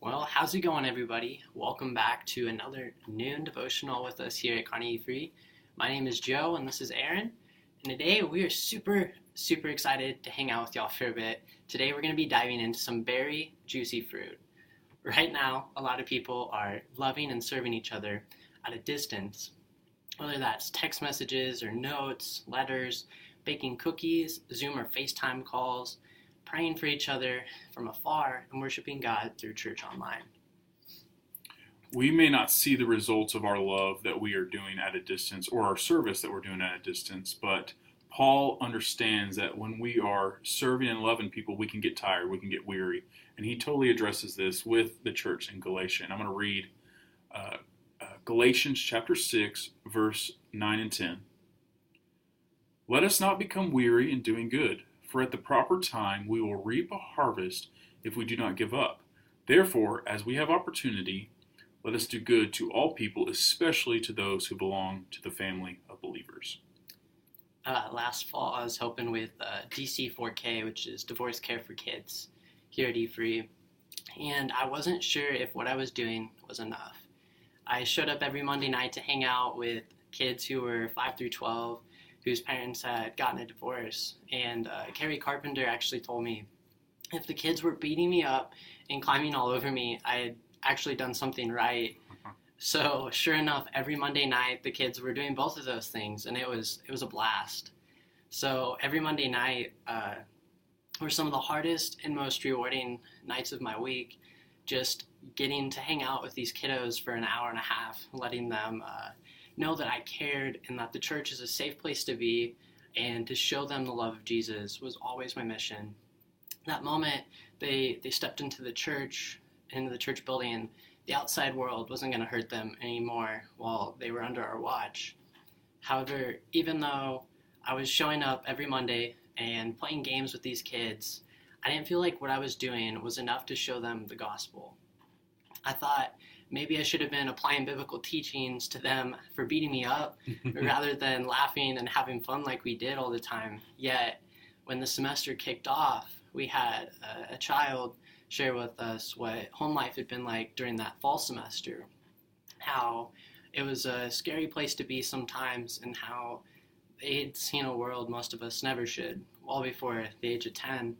Well, how's it going, everybody? Welcome back to another noon devotional with us here at Kearney E-Free. My name is Joe, and this is Aaron. And today we are super, super excited to hang out with y'all for a bit. Today we're going to be diving into some very juicy fruit. Right now, a lot of people are loving and serving each other at a distance, whether that's text messages or notes, letters, baking cookies, Zoom or FaceTime calls, praying for each other from afar, and worshiping God through church online. We may not see the results of our love that we are doing at a distance or our service that we're doing at a distance, but Paul understands that when we are serving and loving people, we can get tired, we can get weary. And he totally addresses this with the church in Galatia. And I'm going to read uh, uh, Galatians chapter 6, verse 9 and 10. Let us not become weary in doing good, for at the proper time we will reap a harvest if we do not give up. Therefore, as we have opportunity, let us do good to all people, especially to those who belong to the family of believers. Uh, last fall, I was helping with uh, DC4K, which is Divorce Care for Kids, here at E-Free, and I wasn't sure if what I was doing was enough. I showed up every Monday night to hang out with kids who were 5 through 12 whose parents had gotten a divorce. And uh, Carrie Carpenter actually told me if the kids were beating me up and climbing all over me, I had actually done something right. So sure enough, every Monday night the kids were doing both of those things, and it was it was a blast. So every Monday night uh, were some of the hardest and most rewarding nights of my week. Just getting to hang out with these kiddos for an hour and a half, letting them uh, know that I cared and that the church is a safe place to be and to show them the love of Jesus was always my mission. That moment, they, they stepped into the church, into the church building, and the outside world wasn't going to hurt them anymore while they were under our watch. However, even though I was showing up every Monday and playing games with these kids, I didn't feel like what I was doing was enough to show them the gospel. I thought maybe I should have been applying biblical teachings to them for beating me up rather than laughing and having fun like we did all the time. Yet, when the semester kicked off, we had a, a child share with us what home life had been like during that fall semester. How it was a scary place to be sometimes, and how they'd seen a world most of us never should, well before the age of 10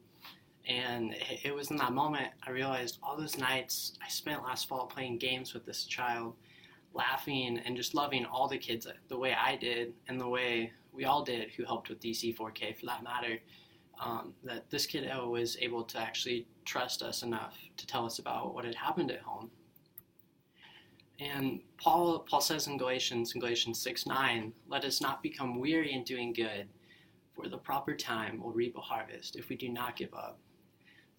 and it was in that moment I realized all those nights I spent last fall playing games with this child, laughing and just loving all the kids the way I did and the way we all did who helped with DC4K for that matter. Um, that this kid was able to actually trust us enough to tell us about what had happened at home. And Paul, Paul says in Galatians, in Galatians 6 9, let us not become weary in doing good, for the proper time will reap a harvest if we do not give up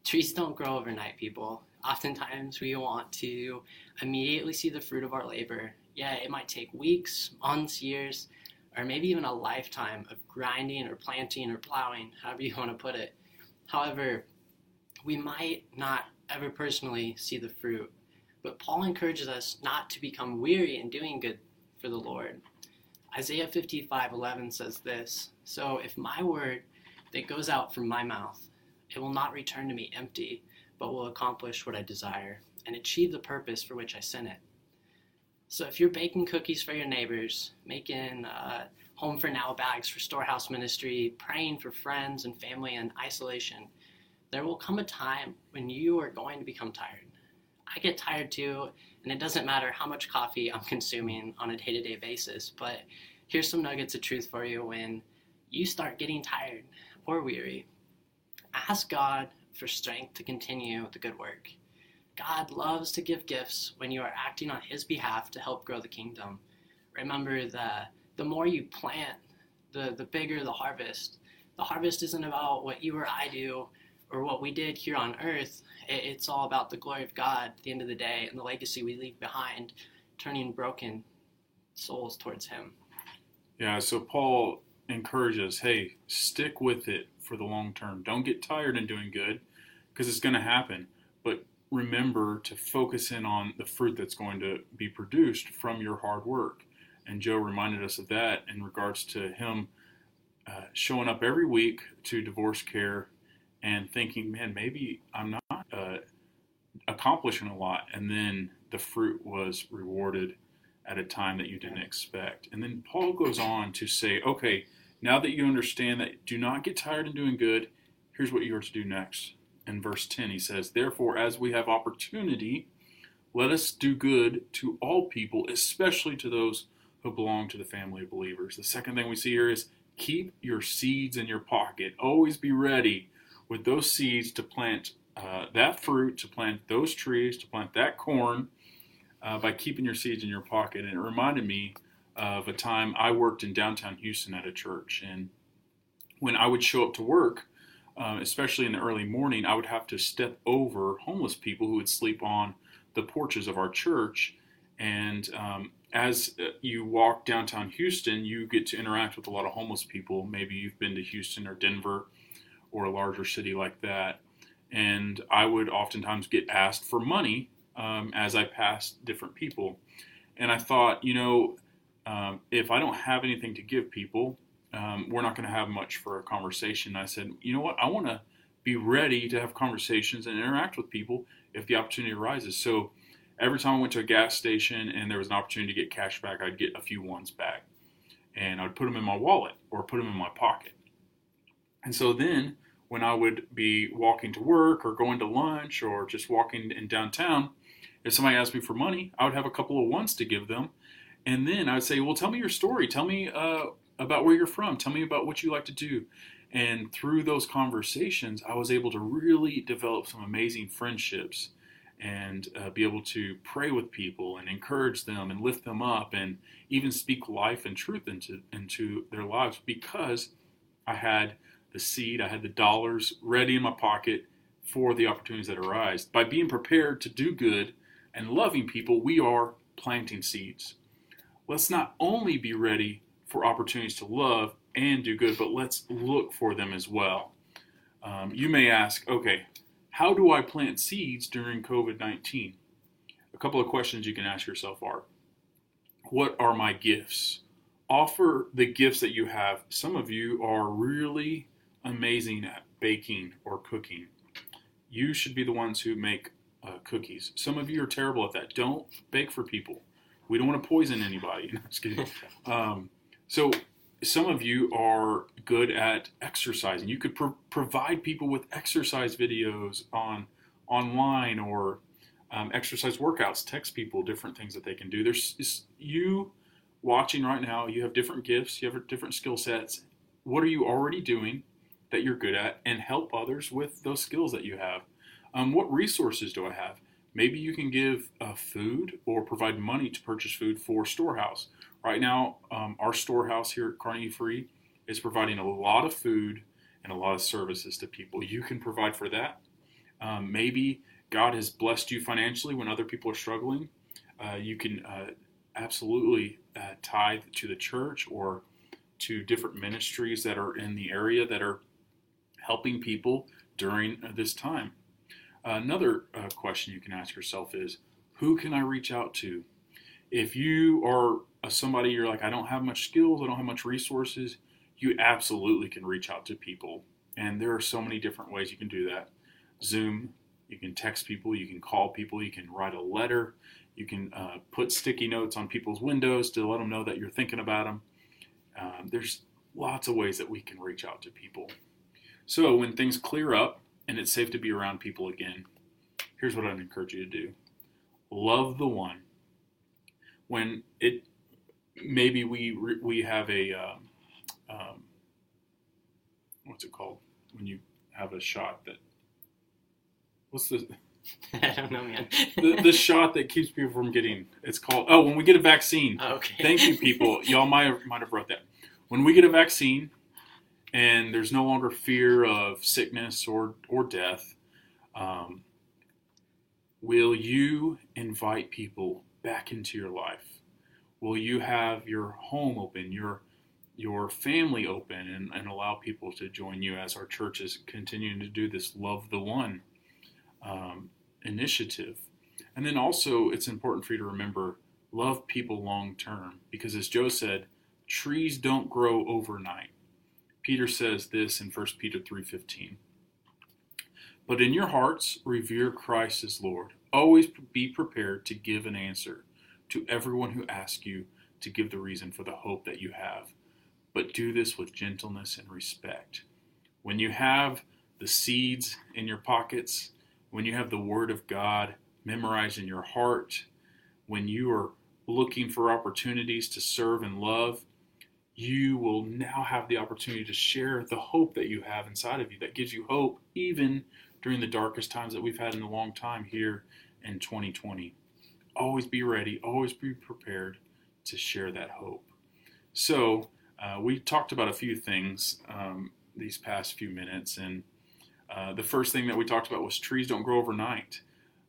trees don't grow overnight, people. Oftentimes, we want to immediately see the fruit of our labor. Yeah, it might take weeks, months, years, or maybe even a lifetime of grinding or planting or plowing, however you want to put it. However, we might not ever personally see the fruit, but Paul encourages us not to become weary in doing good for the Lord. Isaiah 55:11 says this, "So if my word that goes out from my mouth it will not return to me empty, but will accomplish what I desire and achieve the purpose for which I sent it. So if you're baking cookies for your neighbors, making uh, home for now bags for storehouse ministry, praying for friends and family in isolation, there will come a time when you are going to become tired. I get tired too, and it doesn't matter how much coffee I'm consuming on a day to day basis, but here's some nuggets of truth for you when you start getting tired or weary ask God for strength to continue the good work. God loves to give gifts when you are acting on His behalf to help grow the kingdom. Remember that the more you plant, the, the bigger the harvest. The harvest isn't about what you or I do or what we did here on earth. It's all about the glory of God at the end of the day and the legacy we leave behind, turning broken souls towards Him. Yeah, so Paul encourages hey, stick with it for the long term. Don't get tired in doing good because it's going to happen. But remember to focus in on the fruit that's going to be produced from your hard work. And Joe reminded us of that in regards to him uh, showing up every week to divorce care and thinking, man, maybe I'm not uh, accomplishing a lot, and then the fruit was rewarded at a time that you didn't expect. And then Paul goes on to say, okay, now that you understand that do not get tired in doing good, here's what you are to do next. In verse 10, he says, Therefore, as we have opportunity, let us do good to all people, especially to those who belong to the family of believers. The second thing we see here is keep your seeds in your pocket. Always be ready with those seeds to plant uh, that fruit, to plant those trees, to plant that corn uh, by keeping your seeds in your pocket. And it reminded me of a time I worked in downtown Houston at a church. And when I would show up to work, uh, especially in the early morning, I would have to step over homeless people who would sleep on the porches of our church. And um, as uh, you walk downtown Houston, you get to interact with a lot of homeless people. Maybe you've been to Houston or Denver or a larger city like that. And I would oftentimes get asked for money um, as I passed different people. And I thought, you know, um, if I don't have anything to give people, um, we're not going to have much for a conversation. I said, you know what? I want to be ready to have conversations and interact with people if the opportunity arises. So every time I went to a gas station and there was an opportunity to get cash back, I'd get a few ones back. And I'd put them in my wallet or put them in my pocket. And so then when I would be walking to work or going to lunch or just walking in downtown, if somebody asked me for money, I would have a couple of ones to give them. And then I would say, Well, tell me your story. Tell me uh, about where you're from. Tell me about what you like to do. And through those conversations, I was able to really develop some amazing friendships and uh, be able to pray with people and encourage them and lift them up and even speak life and truth into, into their lives because I had the seed, I had the dollars ready in my pocket for the opportunities that arise. By being prepared to do good and loving people, we are planting seeds. Let's not only be ready for opportunities to love and do good, but let's look for them as well. Um, you may ask, okay, how do I plant seeds during COVID 19? A couple of questions you can ask yourself are What are my gifts? Offer the gifts that you have. Some of you are really amazing at baking or cooking. You should be the ones who make uh, cookies. Some of you are terrible at that. Don't bake for people. We don't want to poison anybody. No, just kidding. Um, so some of you are good at exercising. You could pro- provide people with exercise videos on online or um, exercise workouts. Text people different things that they can do. There's you watching right now. You have different gifts. You have different skill sets. What are you already doing that you're good at, and help others with those skills that you have. Um, what resources do I have? Maybe you can give uh, food or provide money to purchase food for Storehouse. Right now, um, our Storehouse here at Kearney E-Free is providing a lot of food and a lot of services to people. You can provide for that. Um, maybe God has blessed you financially when other people are struggling. Uh, you can uh, absolutely uh, tithe to the church or to different ministries that are in the area that are helping people during this time. Another uh, question you can ask yourself is who can I reach out to? If you are somebody you're like, I don't have much skills, I don't have much resources, you absolutely can reach out to people. And there are so many different ways you can do that. Zoom, you can text people, you can call people, you can write a letter, you can uh, put sticky notes on people's windows to let them know that you're thinking about them. Um, there's lots of ways that we can reach out to people. So when things clear up, and it's safe to be around people again, here's what I'd encourage you to do love the one. When it maybe we we have a um, um, what's it called when you have a shot that what's the I don't know, man. the, the shot that keeps people from getting it's called oh when we get a vaccine. Oh, okay. Thank you, people. Y'all might have, might have wrote that. When we get a vaccine, and there's no longer fear of sickness or or death. Um, will you invite people back into your life? Will you have your home open, your your family open, and, and allow people to join you as our church is continuing to do this Love the One um, initiative? And then also, it's important for you to remember love people long term because, as Joe said, trees don't grow overnight Peter says this in 1 Peter 3:15. But in your hearts revere Christ as Lord. Always be prepared to give an answer to everyone who asks you to give the reason for the hope that you have. But do this with gentleness and respect. When you have the seeds in your pockets, when you have the Word of God memorized in your heart, when you are looking for opportunities to serve and love, you will now have the opportunity to share the hope that you have inside of you that gives you hope even during the darkest times that we've had in a long time here in 2020. Always be ready, always be prepared to share that hope. So, uh, we talked about a few things um, these past few minutes, and uh, the first thing that we talked about was trees don't grow overnight.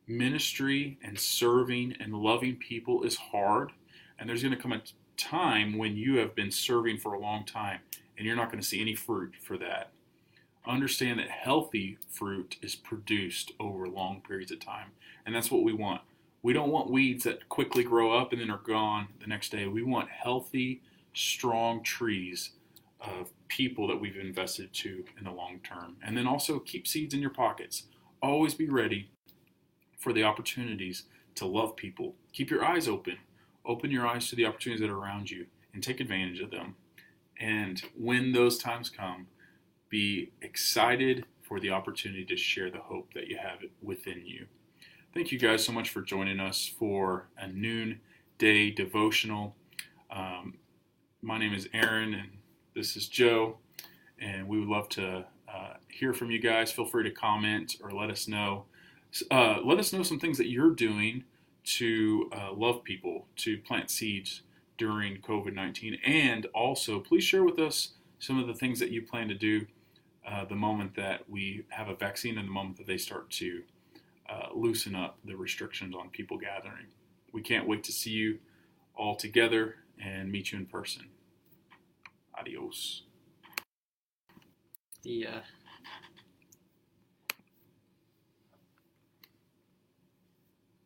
Ministry and serving and loving people is hard, and there's going to come a time when you have been serving for a long time and you're not going to see any fruit for that. Understand that healthy fruit is produced over long periods of time, and that's what we want. We don't want weeds that quickly grow up and then are gone the next day. We want healthy, strong trees of people that we've invested to in the long term. And then also keep seeds in your pockets. Always be ready for the opportunities to love people. Keep your eyes open. Open your eyes to the opportunities that are around you and take advantage of them. And when those times come, be excited for the opportunity to share the hope that you have within you. Thank you guys so much for joining us for a noonday devotional. Um, my name is Aaron, and this is Joe, and we would love to uh, hear from you guys. Feel free to comment or let us know. Uh, let us know some things that you're doing to uh, love people, to plant seeds during COVID 19. And also, please share with us some of the things that you plan to do uh, the moment that we have a vaccine and the moment that they start to uh, loosen up the restrictions on people gathering. We can't wait to see you all together and meet you in person. Adios. Uh,